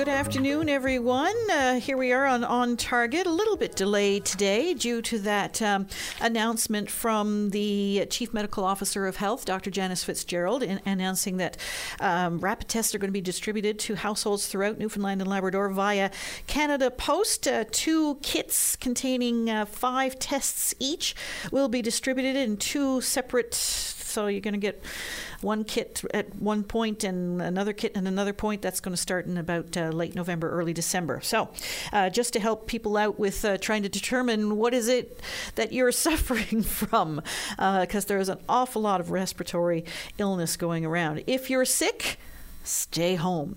Good afternoon, everyone. Uh, here we are on On Target. A little bit delayed today due to that um, announcement from the Chief Medical Officer of Health, Dr. Janice Fitzgerald, in announcing that um, rapid tests are going to be distributed to households throughout Newfoundland and Labrador via Canada Post. Uh, two kits containing uh, five tests each will be distributed in two separate so you're going to get one kit at one point and another kit at another point. That's going to start in about uh, late November, early December. So, uh, just to help people out with uh, trying to determine what is it that you're suffering from, because uh, there is an awful lot of respiratory illness going around. If you're sick, stay home.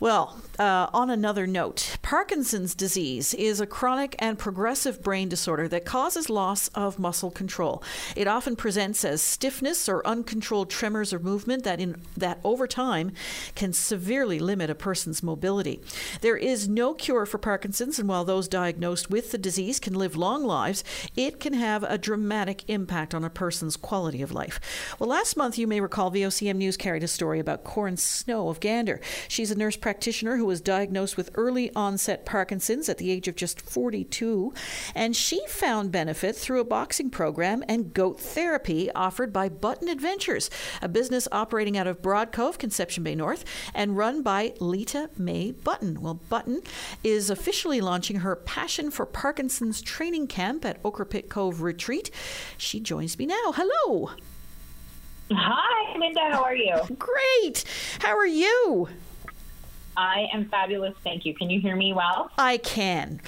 Well, uh, on another note, Parkinson's disease is a chronic and progressive brain disorder that causes loss of muscle control. It often presents as stiffness or uncontrolled tremors or movement that in that over time can severely limit a person's mobility. There is no cure for Parkinson's, and while those diagnosed with the disease can live long lives, it can have a dramatic impact on a person's quality of life. Well, last month you may recall VOCM News carried a story about Corin Snow of Gander. She's a nurse practitioner who was diagnosed with early onset Parkinson's at the age of just 42, and she found benefit through a boxing program and goat therapy offered by Button Adventures, a business operating out of Broad Cove, Conception Bay North, and run by Lita May Button. Well, Button is officially launching her Passion for Parkinson's training camp at Ochre Pit Cove Retreat. She joins me now. Hello. Hi, Linda. How are you? Great. How are you? I am fabulous. Thank you. Can you hear me well? I can.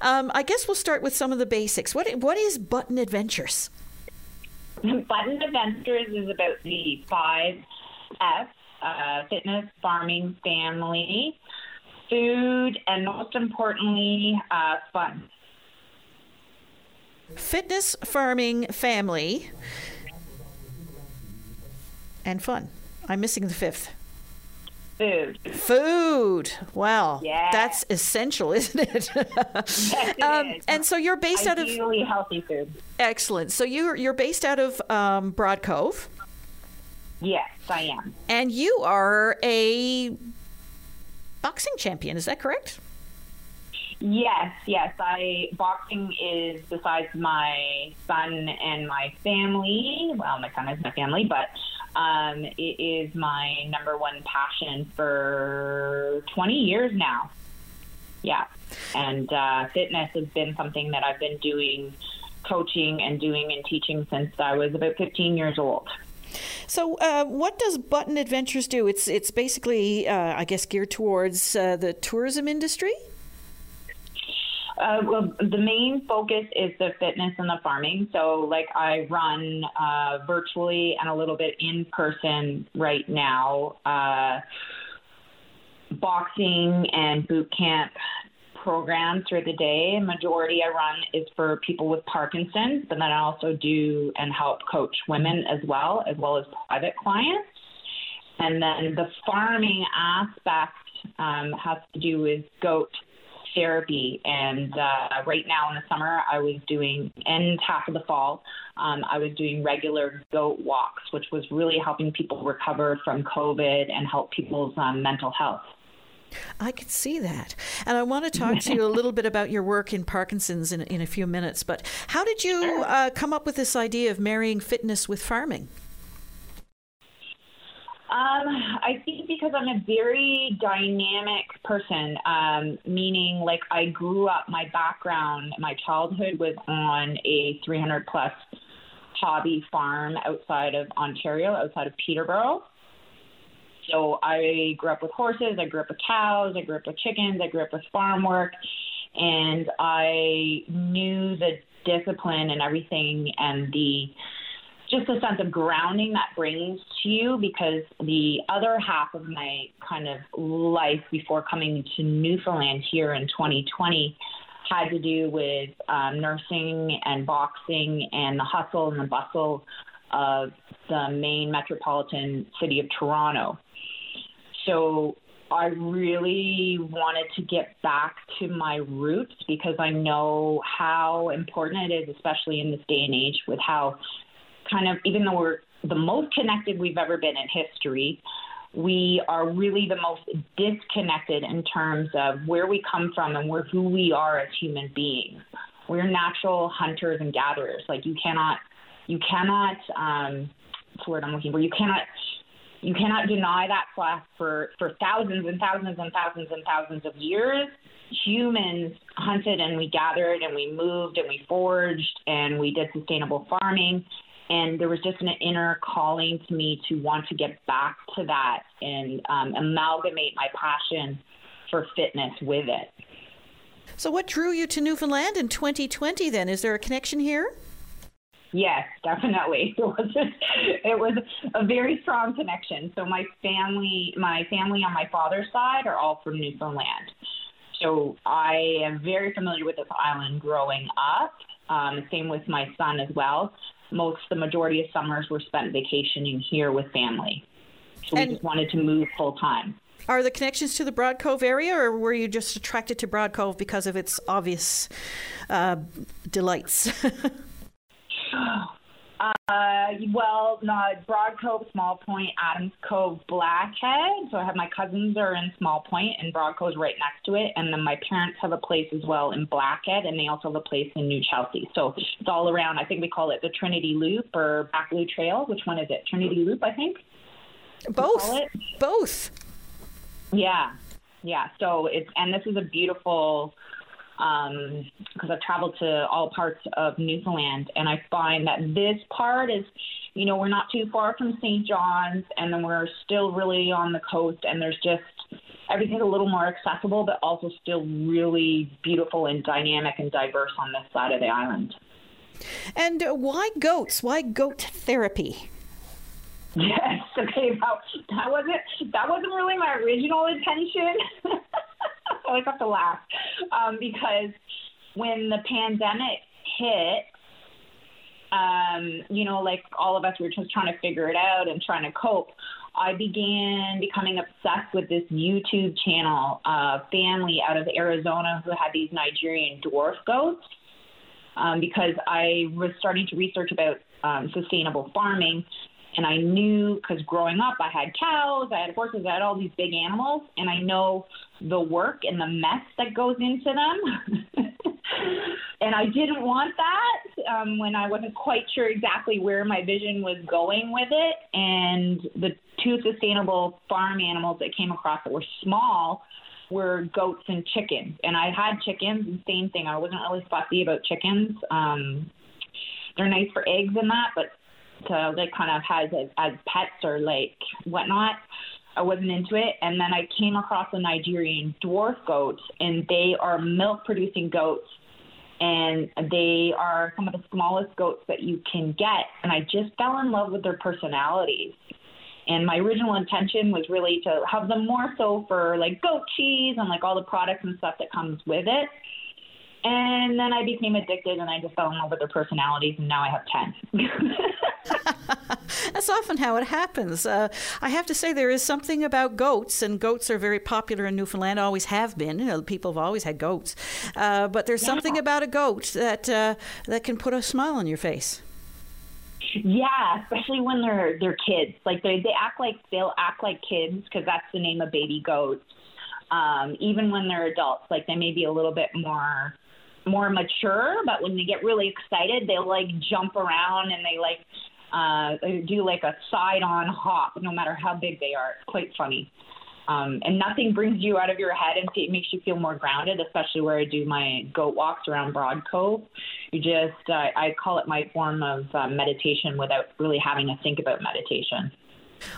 Um, I guess we'll start with some of the basics. What What is Button Adventures? Button Adventures is about the five F uh, fitness, farming, family, food, and most importantly, uh, fun. Fitness, farming, family, and fun. I'm missing the fifth. Food. Food. Wow. Yeah. That's essential, isn't it? yes, it um, is. And so you're based out of Ideally healthy food. excellent. So you're you're based out of um, Broad Cove, Yes, I am. and you are a boxing champion. Is that correct? Yes, yes. I boxing is besides my son and my family. Well, my son is my family, but um, it is my number one passion for 20 years now. Yeah, and uh, fitness has been something that I've been doing, coaching and doing and teaching since I was about 15 years old. So, uh, what does Button Adventures do? It's it's basically, uh, I guess, geared towards uh, the tourism industry. Uh, well, the main focus is the fitness and the farming. So, like, I run uh, virtually and a little bit in person right now. Uh, boxing and boot camp programs through the day. Majority I run is for people with Parkinson's, but then I also do and help coach women as well, as well as private clients. And then the farming aspect um, has to do with goat therapy. And uh, right now in the summer, I was doing, and half of the fall, um, I was doing regular goat walks, which was really helping people recover from COVID and help people's um, mental health. I could see that. And I want to talk to you a little bit about your work in Parkinson's in, in a few minutes. But how did you uh, come up with this idea of marrying fitness with farming? Um, I think because I'm a very dynamic person, um, meaning like I grew up, my background, my childhood was on a 300 plus hobby farm outside of Ontario, outside of Peterborough. So I grew up with horses, I grew up with cows, I grew up with chickens, I grew up with farm work, and I knew the discipline and everything and the just a sense of grounding that brings to you because the other half of my kind of life before coming to Newfoundland here in 2020 had to do with um, nursing and boxing and the hustle and the bustle of the main metropolitan city of Toronto. So I really wanted to get back to my roots because I know how important it is, especially in this day and age, with how kind of, even though we're the most connected we've ever been in history, we are really the most disconnected in terms of where we come from and where who we are as human beings. We're natural hunters and gatherers. Like you cannot, you cannot. Um, what's the word I'm looking for? You cannot you cannot deny that fact for, for thousands and thousands and thousands and thousands of years. Humans hunted and we gathered and we moved and we foraged and we did sustainable farming. And there was just an inner calling to me to want to get back to that and um, amalgamate my passion for fitness with it. So, what drew you to Newfoundland in 2020 then? Is there a connection here? Yes, definitely. It was it was a very strong connection. So my family, my family on my father's side are all from Newfoundland. So I am very familiar with this island growing up. Um, same with my son as well. Most the majority of summers were spent vacationing here with family. So and we just wanted to move full time. Are the connections to the Broad Cove area, or were you just attracted to Broad Cove because of its obvious uh, delights? Uh, well, no, Broad Cove, Small Point, Adams Cove, Blackhead. So I have my cousins are in Small Point, and Broad Cove is right next to it. And then my parents have a place as well in Blackhead, and they also have a place in New Chelsea. So it's all around. I think we call it the Trinity Loop or Baccalieu Trail. Which one is it? Trinity Loop, I think. Both. Both. Yeah, yeah. So it's and this is a beautiful because um, I've traveled to all parts of Newfoundland, and I find that this part is, you know, we're not too far from St. John's, and then we're still really on the coast, and there's just everything's a little more accessible, but also still really beautiful and dynamic and diverse on this side of the island. And why goats? Why goat therapy? Yes, okay, that, that wasn't that wasn't really my original intention. I always have to laugh um, because when the pandemic hit, um, you know, like all of us were just trying to figure it out and trying to cope. I began becoming obsessed with this YouTube channel, uh, family out of Arizona who had these Nigerian dwarf goats. Um, because I was starting to research about um, sustainable farming, and I knew because growing up, I had cows, I had horses, I had all these big animals, and I know the work and the mess that goes into them. and I didn't want that um, when I wasn't quite sure exactly where my vision was going with it. And the two sustainable farm animals that came across that were small were goats and chickens. And I had chickens, and same thing. I wasn't really fussy about chickens. Um, they're nice for eggs and that, but to like kind of has as, as pets or like whatnot. I wasn't into it. And then I came across the Nigerian dwarf goats, and they are milk producing goats. And they are some of the smallest goats that you can get. And I just fell in love with their personalities. And my original intention was really to have them more so for like goat cheese and like all the products and stuff that comes with it. And then I became addicted and I just fell in love with their personalities, and now I have 10. That's often how it happens. Uh, I have to say, there is something about goats, and goats are very popular in Newfoundland, always have been. You know, people have always had goats. Uh, but there's yeah. something about a goat that, uh, that can put a smile on your face. Yeah, especially when they're they're kids. Like they they act like they'll act like kids because that's the name of baby goats. Um, even when they're adults, like they may be a little bit more more mature, but when they get really excited, they'll like jump around and they like uh, do like a side on hop, no matter how big they are. It's quite funny. Um, and nothing brings you out of your head and it makes you feel more grounded, especially where I do my goat walks around Broad Cove. You just, uh, I call it my form of uh, meditation without really having to think about meditation.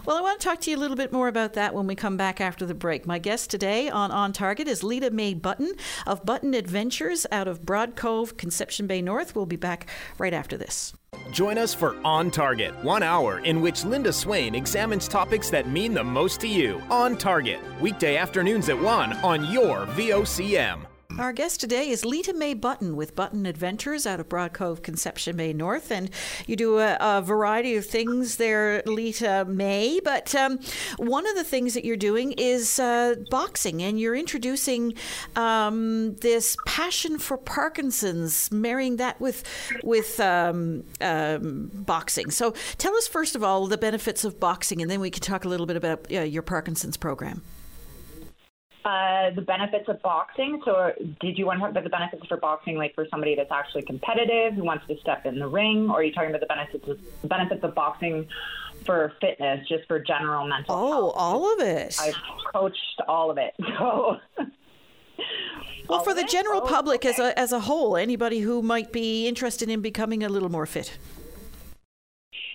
Well, I want to talk to you a little bit more about that when we come back after the break. My guest today on On Target is Lita May Button of Button Adventures out of Broad Cove, Conception Bay North. We'll be back right after this. Join us for On Target, one hour in which Linda Swain examines topics that mean the most to you. On Target, weekday afternoons at 1 on your VOCM. Our guest today is Lita May Button with Button Adventures out of Broad Cove, Conception Bay North. And you do a, a variety of things there, Lita May. But um, one of the things that you're doing is uh, boxing, and you're introducing um, this passion for Parkinson's, marrying that with, with um, um boxing. So tell us, first of all, the benefits of boxing, and then we can talk a little bit about uh, your Parkinson's program. Uh, the benefits of boxing. So, did you want to talk about the benefits for boxing, like for somebody that's actually competitive who wants to step in the ring, or are you talking about the benefits of benefits of boxing for fitness, just for general mental? Oh, health? all of it. I've coached all of it. So. well, for the general oh, public okay. as a as a whole, anybody who might be interested in becoming a little more fit.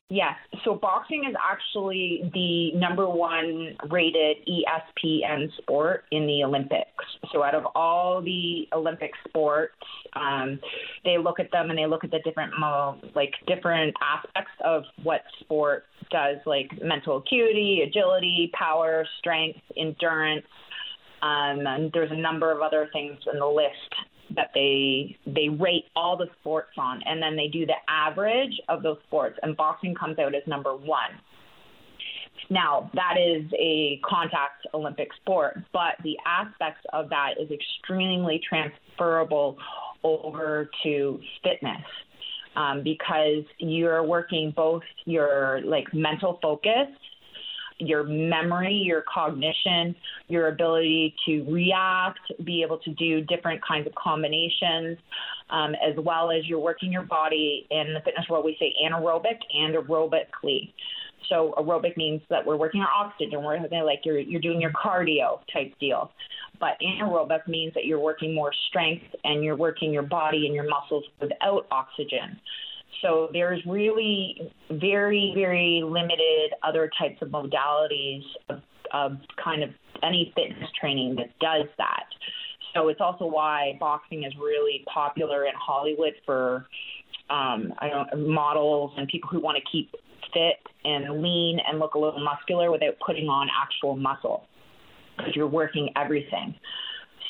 Yes. So boxing is actually the number one rated ESPN sport in the Olympics. So out of all the Olympic sports, um, they look at them and they look at the different like different aspects of what sport does, like mental acuity, agility, power, strength, endurance. Um, and there's a number of other things in the list that they they rate all the sports on, and then they do the average of those sports, and boxing comes out as number one. Now, that is a contact Olympic sport, but the aspects of that is extremely transferable over to fitness. Um, because you're working both your like mental focus your memory, your cognition, your ability to react, be able to do different kinds of combinations, um, as well as you're working your body in the fitness world. We say anaerobic and aerobically. So aerobic means that we're working our oxygen, we're like you're you're doing your cardio type deal. But anaerobic means that you're working more strength and you're working your body and your muscles without oxygen. So there's really very, very limited other types of modalities of, of kind of any fitness training that does that. So it's also why boxing is really popular in Hollywood for um, I don't models and people who want to keep fit and lean and look a little muscular without putting on actual muscle because you're working everything.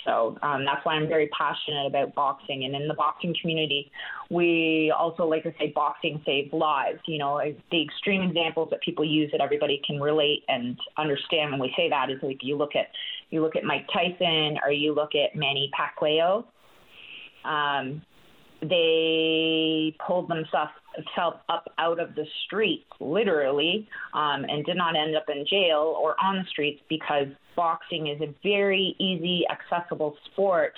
So um, that's why I'm very passionate about boxing. And in the boxing community, we also like to say boxing saves lives. You know, the extreme examples that people use that everybody can relate and understand when we say that is like you look at you look at Mike Tyson or you look at Manny Pacquiao. Um, they pulled themselves up out of the streets, literally, um, and did not end up in jail or on the streets because boxing is a very easy, accessible sport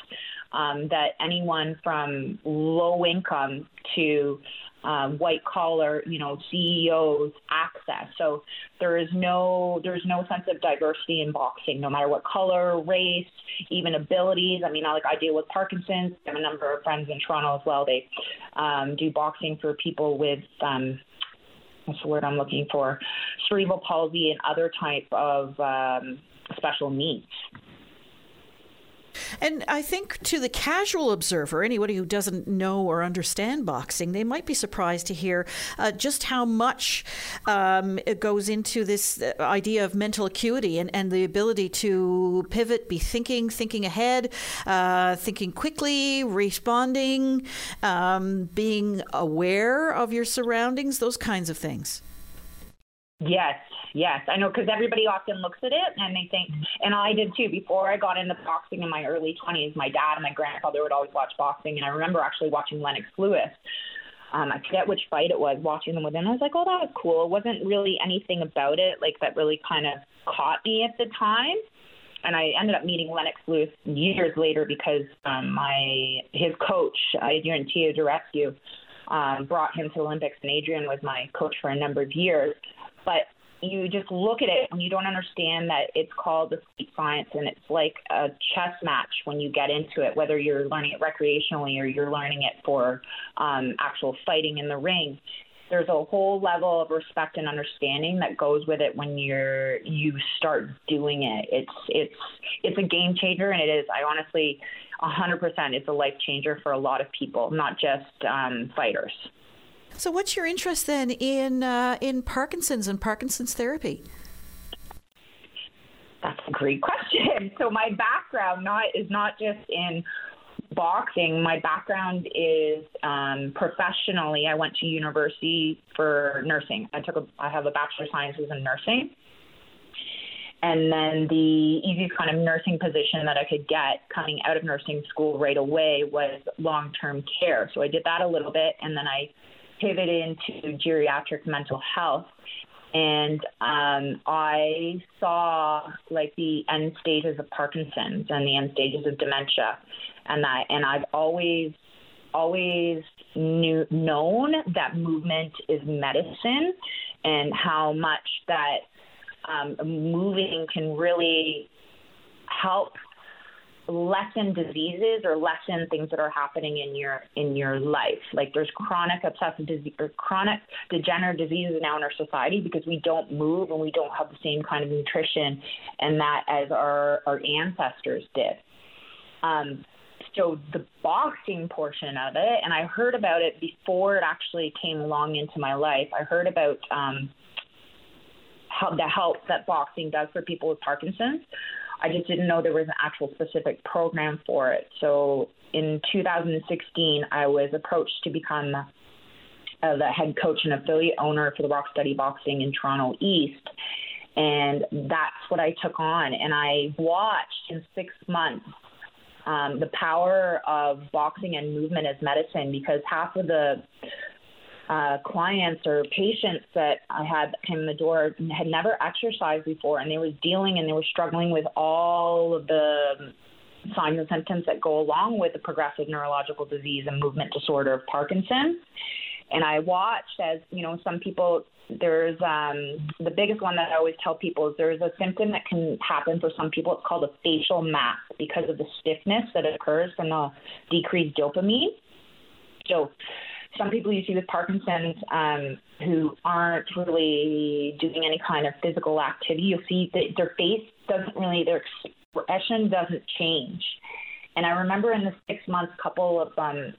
um, that anyone from low income to um, white collar, you know, CEOs access. So there is no there's no sense of diversity in boxing, no matter what color, race, even abilities. I mean, I, like I deal with Parkinson's. I have a number of friends in Toronto as well. They um, do boxing for people with um, what's the word I'm looking for, cerebral palsy and other type of um, special needs. And I think to the casual observer, anybody who doesn't know or understand boxing, they might be surprised to hear uh, just how much um, it goes into this uh, idea of mental acuity and, and the ability to pivot, be thinking, thinking ahead, uh, thinking quickly, responding, um, being aware of your surroundings, those kinds of things. Yes, yes, I know because everybody often looks at it and they think, and I did too. Before I got into boxing in my early 20s, my dad and my grandfather would always watch boxing, and I remember actually watching Lennox Lewis. Um, I forget which fight it was, watching them with him. I was like, oh, that was cool. It wasn't really anything about it like that really kind of caught me at the time. And I ended up meeting Lennox Lewis years later because um, my his coach, Adrian Teodorescu, um, brought him to the Olympics, and Adrian was my coach for a number of years. But you just look at it and you don't understand that it's called the sweet science and it's like a chess match when you get into it, whether you're learning it recreationally or you're learning it for um, actual fighting in the ring. There's a whole level of respect and understanding that goes with it when you're you start doing it. It's it's it's a game changer and it is. I honestly, 100%, it's a life changer for a lot of people, not just um, fighters. So, what's your interest then in uh, in Parkinson's and Parkinson's therapy? That's a great question. So, my background not is not just in boxing, my background is um, professionally. I went to university for nursing. I took a, I have a bachelor of sciences in nursing, and then the easiest kind of nursing position that I could get coming out of nursing school right away was long term care. So I did that a little bit, and then I pivoted into geriatric mental health. And um, I saw like the end stages of Parkinson's and the end stages of dementia, and that and I've always always knew known that movement is medicine, and how much that um, moving can really help lessen diseases or lessen things that are happening in your in your life. Like there's chronic obsessive disease or chronic degenerative diseases now in our society because we don't move and we don't have the same kind of nutrition and that as our our ancestors did. Um, so the boxing portion of it, and I heard about it before it actually came along into my life. I heard about um, how the help that boxing does for people with Parkinson's. I just didn't know there was an actual specific program for it. So in 2016, I was approached to become uh, the head coach and affiliate owner for the Rock Steady Boxing in Toronto East. And that's what I took on. And I watched in six months um, the power of boxing and movement as medicine because half of the uh, clients or patients that I had came in the door had never exercised before, and they were dealing and they were struggling with all of the signs and symptoms that go along with the progressive neurological disease and movement disorder of Parkinson's. And I watched as you know some people. There's um, the biggest one that I always tell people is there's a symptom that can happen for some people. It's called a facial mask because of the stiffness that occurs from the decreased dopamine. So some people you see with Parkinson's um, who aren't really doing any kind of physical activity, you'll see that their face doesn't really, their expression doesn't change. And I remember in the six months, couple of um,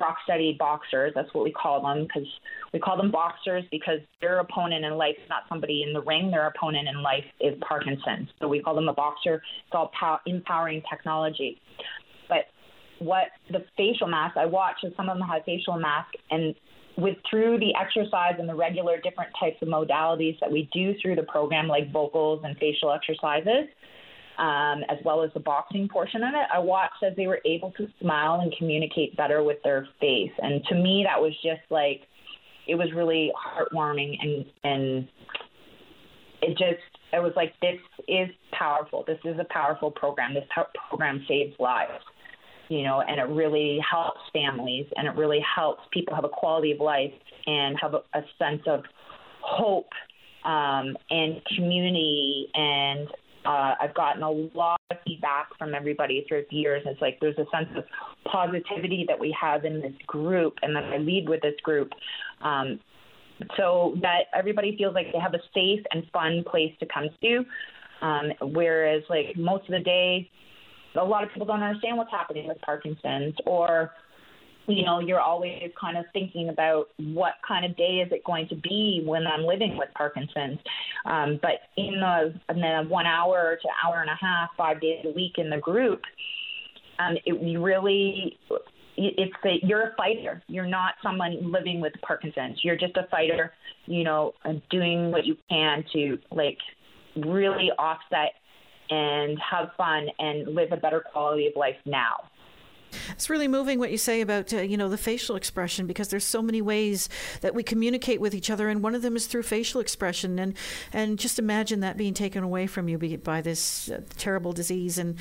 rock steady boxers, that's what we call them, because we call them boxers because their opponent in life is not somebody in the ring, their opponent in life is Parkinson's. So we call them a boxer. It's all pow- empowering technology. What the facial mask I watched, and some of them had facial mask, and with through the exercise and the regular different types of modalities that we do through the program, like vocals and facial exercises, um, as well as the boxing portion of it, I watched as they were able to smile and communicate better with their face, and to me, that was just like it was really heartwarming and and it just it was like this is powerful. This is a powerful program. This program saves lives you know, and it really helps families and it really helps people have a quality of life and have a, sense of hope um, and community. And uh, I've gotten a lot of feedback from everybody through the years. It's like there's a sense of positivity that we have in this group and that I lead with this group. Um, so that everybody feels like they have a safe and fun place to come to. Um, whereas, like most of the day, a lot of people don't understand what's happening with Parkinson's or you know, you're always kind of thinking about what kind of day is it going to be when I'm living with Parkinson's. Um, but in the, in the one hour to hour and a half, five days a week in the group, um, it really it's that you're a fighter. You're not someone living with Parkinson's. You're just a fighter, you know, doing what you can to like really offset and have fun and live a better quality of life now. It's really moving what you say about uh, you know the facial expression because there's so many ways that we communicate with each other, and one of them is through facial expression. And and just imagine that being taken away from you by this uh, terrible disease, and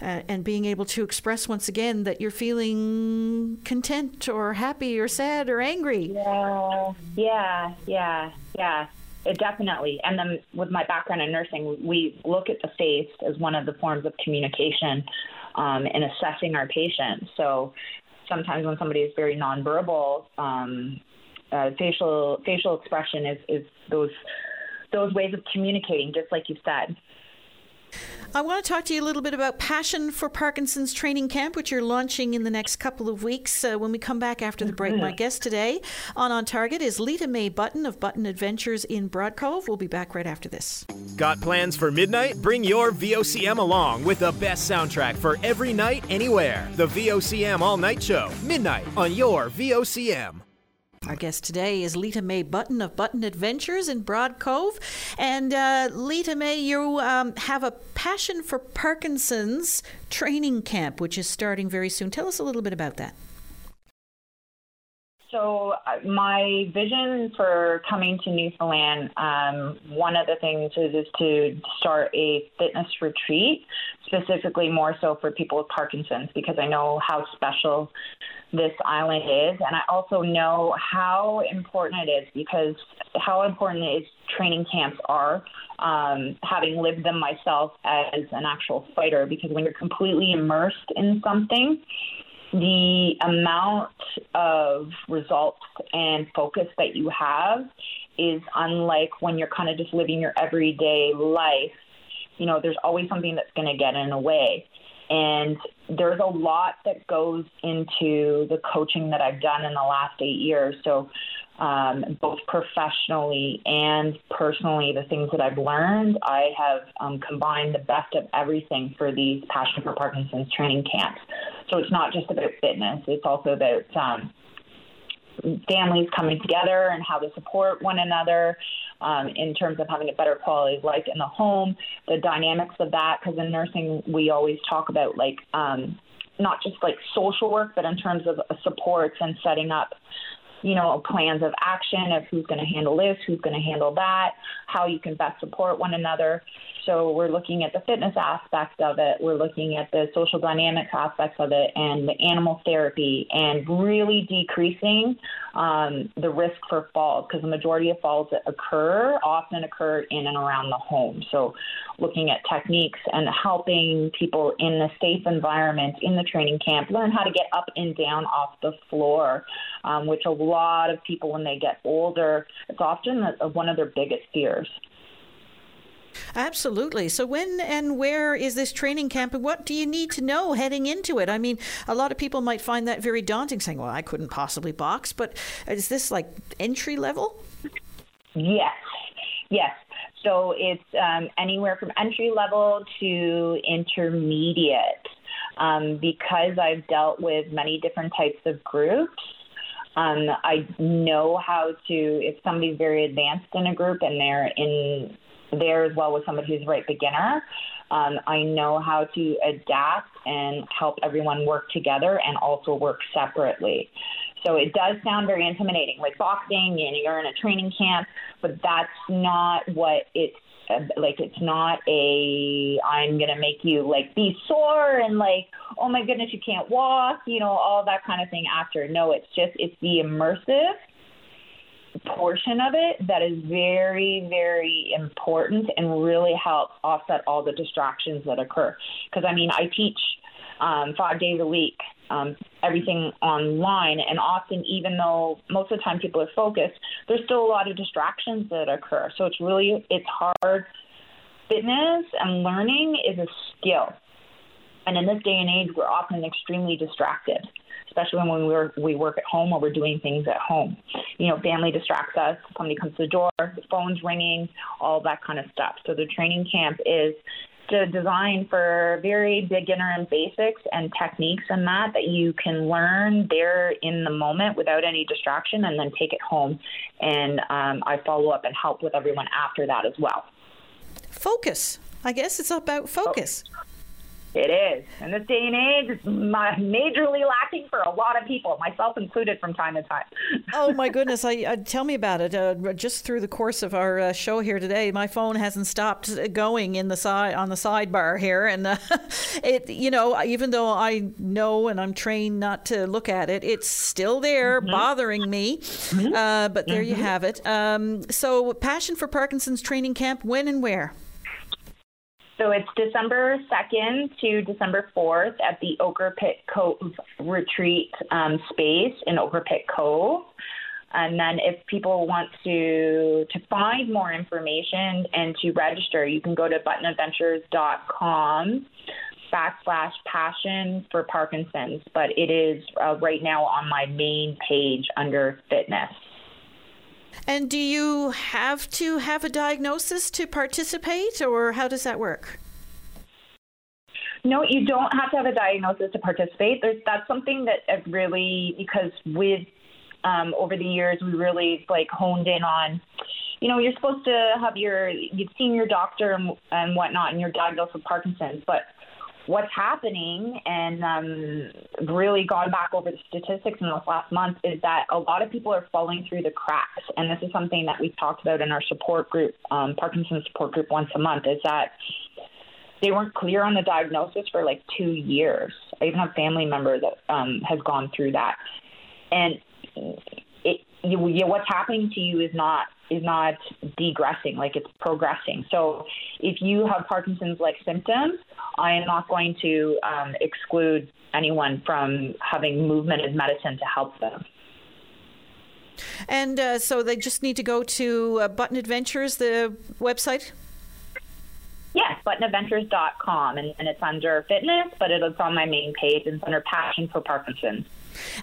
uh, and being able to express once again that you're feeling content or happy or sad or angry. Yeah, yeah, yeah, yeah. It definitely. And then with my background in nursing, we look at the face as one of the forms of communication um, in assessing our patients. So sometimes when somebody is very nonverbal, um, uh, facial facial expression is, is those those ways of communicating, just like you said. I want to talk to you a little bit about Passion for Parkinson's Training Camp, which you're launching in the next couple of weeks. Uh, when we come back after the break, my mm-hmm. guest today on On Target is Lita May Button of Button Adventures in Broad Cove. We'll be back right after this. Got plans for midnight? Bring your VOCM along with the best soundtrack for every night, anywhere. The VOCM All Night Show, midnight on your VOCM. Our guest today is Lita May Button of Button Adventures in Broad Cove. And uh, Lita May, you um, have a passion for Parkinson's training camp, which is starting very soon. Tell us a little bit about that. So, uh, my vision for coming to Newfoundland, um, one of the things is, is to start a fitness retreat, specifically more so for people with Parkinson's, because I know how special this island is. And I also know how important it is because how important is training camps are, um, having lived them myself as an actual fighter, because when you're completely immersed in something, the amount of results and focus that you have is unlike when you're kind of just living your everyday life. You know, there's always something that's going to get in the way. And there's a lot that goes into the coaching that I've done in the last eight years. So, um, both professionally and personally, the things that I've learned, I have um, combined the best of everything for these Passion for Parkinson's training camps. So, it's not just about fitness, it's also about um, families coming together and how to support one another um, in terms of having a better quality of life in the home, the dynamics of that. Because in nursing, we always talk about like um, not just like social work, but in terms of supports and setting up you know, plans of action of who's going to handle this, who's going to handle that, how you can best support one another. So we're looking at the fitness aspect of it, we're looking at the social dynamics aspects of it, and the animal therapy, and really decreasing um, the risk for falls because the majority of falls that occur often occur in and around the home. So looking at techniques and helping people in a safe environment in the training camp learn how to get up and down off the floor, um, which a lot of people when they get older, it's often one of their biggest fears. Absolutely. So, when and where is this training camp, and what do you need to know heading into it? I mean, a lot of people might find that very daunting, saying, "Well, I couldn't possibly box," but is this like entry level? Yes, yes. So it's um, anywhere from entry level to intermediate. Um, because I've dealt with many different types of groups, um, I know how to, if somebody's very advanced in a group and they're in there as well with somebody who's right beginner. Um, I know how to adapt and help everyone work together and also work separately. So it does sound very intimidating, like boxing, and you're in a training camp, but that's not what it's like. It's not a I'm gonna make you like be sore and like oh my goodness you can't walk, you know all that kind of thing after. No, it's just it's the immersive portion of it that is very, very important and really helps offset all the distractions that occur. Because I mean, I teach um, five days a week, um, everything online, and often, even though most of the time people are focused, there's still a lot of distractions that occur. So it's really it's hard. Fitness and learning is a skill, and in this day and age, we're often extremely distracted especially when we work, we work at home or we're doing things at home. You know, family distracts us, somebody comes to the door, the phone's ringing, all that kind of stuff. So the training camp is designed for very beginner and basics and techniques and that that you can learn there in the moment without any distraction and then take it home and um, i follow up and help with everyone after that as well focus i guess it's about focus oh. It is. In this day and age, it's majorly lacking for a lot of people, myself included, from time to time. oh my goodness! I, uh, tell me about it. Uh, just through the course of our uh, show here today, my phone hasn't stopped going in the side on the sidebar here, and uh, it. You know, even though I know and I'm trained not to look at it, it's still there, mm-hmm. bothering me. Mm-hmm. Uh, but there mm-hmm. you have it. Um, so, passion for Parkinson's training camp. When and where? So it's December 2nd to December 4th at the Ochre Pit Cove Retreat um, space in Ochre Pit Cove. And then if people want to to find more information and to register, you can go to buttonadventures.com backslash passion for Parkinson's, but it is uh, right now on my main page under fitness. And do you have to have a diagnosis to participate, or how does that work? No, you don't have to have a diagnosis to participate. There's, that's something that really, because with um, over the years, we really like honed in on. You know, you're supposed to have your, you've seen your doctor and, and whatnot, and you're diagnosed with Parkinson's. But what's happening, and um, really gone back over the statistics in this last month, is that a lot of people are falling through the cracks. And this is something that we've talked about in our support group, um, Parkinson's support group, once a month. Is that they weren't clear on the diagnosis for like two years. I even have family member that um, has gone through that, and you, you, what's happening to you is not is not degressing, like it's progressing. So if you have Parkinson's like symptoms, I am not going to um, exclude anyone from having movement as medicine to help them. And uh, so they just need to go to uh, Button Adventures, the website? Yes, buttonadventures.com, and, and it's under fitness, but it's on my main page. And it's under passion for Parkinson's.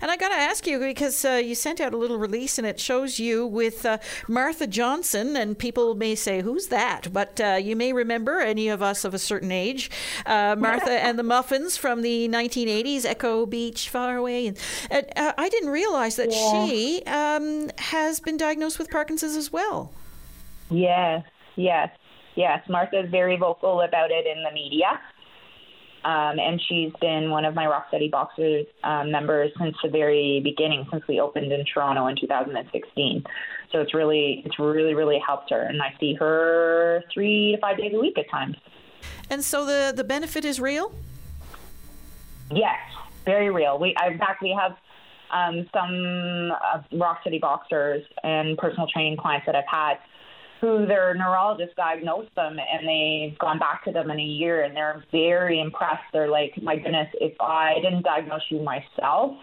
And I got to ask you because uh, you sent out a little release and it shows you with uh, Martha Johnson, and people may say, "Who's that?" But uh, you may remember any of us of a certain age, uh, Martha and the Muffins from the 1980s, Echo Beach, far away. And uh, I didn't realize that yeah. she um, has been diagnosed with Parkinson's as well. Yes, yes, yes. Martha is very vocal about it in the media. Um, and she's been one of my Rock Steady Boxers um, members since the very beginning, since we opened in Toronto in 2016. So it's really, it's really, really helped her, and I see her three to five days a week at times. And so the the benefit is real. Yes, very real. We, in fact, we have um, some uh, Rock Steady Boxers and personal training clients that I've had who their neurologist diagnosed them and they've gone back to them in a year and they're very impressed. They're like, my goodness, if I didn't diagnose you myself,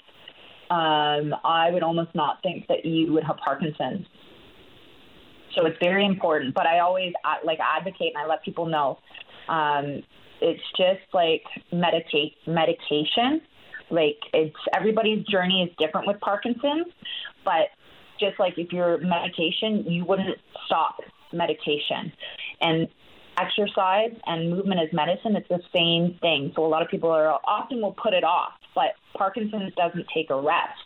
um, I would almost not think that you would have Parkinson's. So it's very important. But I always like advocate and I let people know um, it's just like meditate medication. Like it's everybody's journey is different with Parkinson's, but just like if you're medication, you wouldn't stop medication. And exercise and movement as medicine, it's the same thing. So a lot of people are often will put it off, but Parkinson's doesn't take a rest.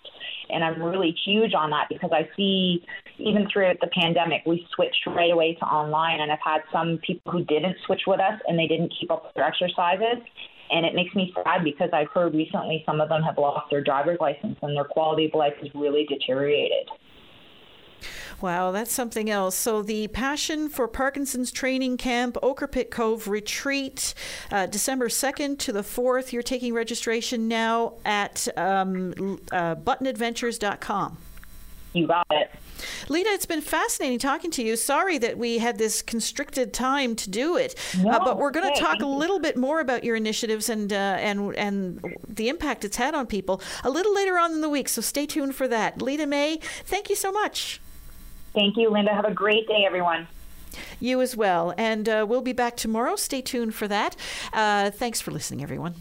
And I'm really huge on that because I see even throughout the pandemic, we switched right away to online. And I've had some people who didn't switch with us and they didn't keep up with their exercises. And it makes me sad because I've heard recently some of them have lost their driver's license and their quality of life has really deteriorated. Wow, that's something else. So the Passion for Parkinson's Training Camp, Ochre Pit Cove Retreat, uh, December 2nd to the 4th. You're taking registration now at um, uh, buttonadventures.com. You got it. Lita, it's been fascinating talking to you. Sorry that we had this constricted time to do it, uh, no, uh, but we're going to talk a little bit more about your initiatives and uh, and and the impact it's had on people a little later on in the week. So stay tuned for that. Lita May, thank you so much. Thank you, Linda. Have a great day, everyone. You as well. And uh, we'll be back tomorrow. Stay tuned for that. Uh, thanks for listening, everyone.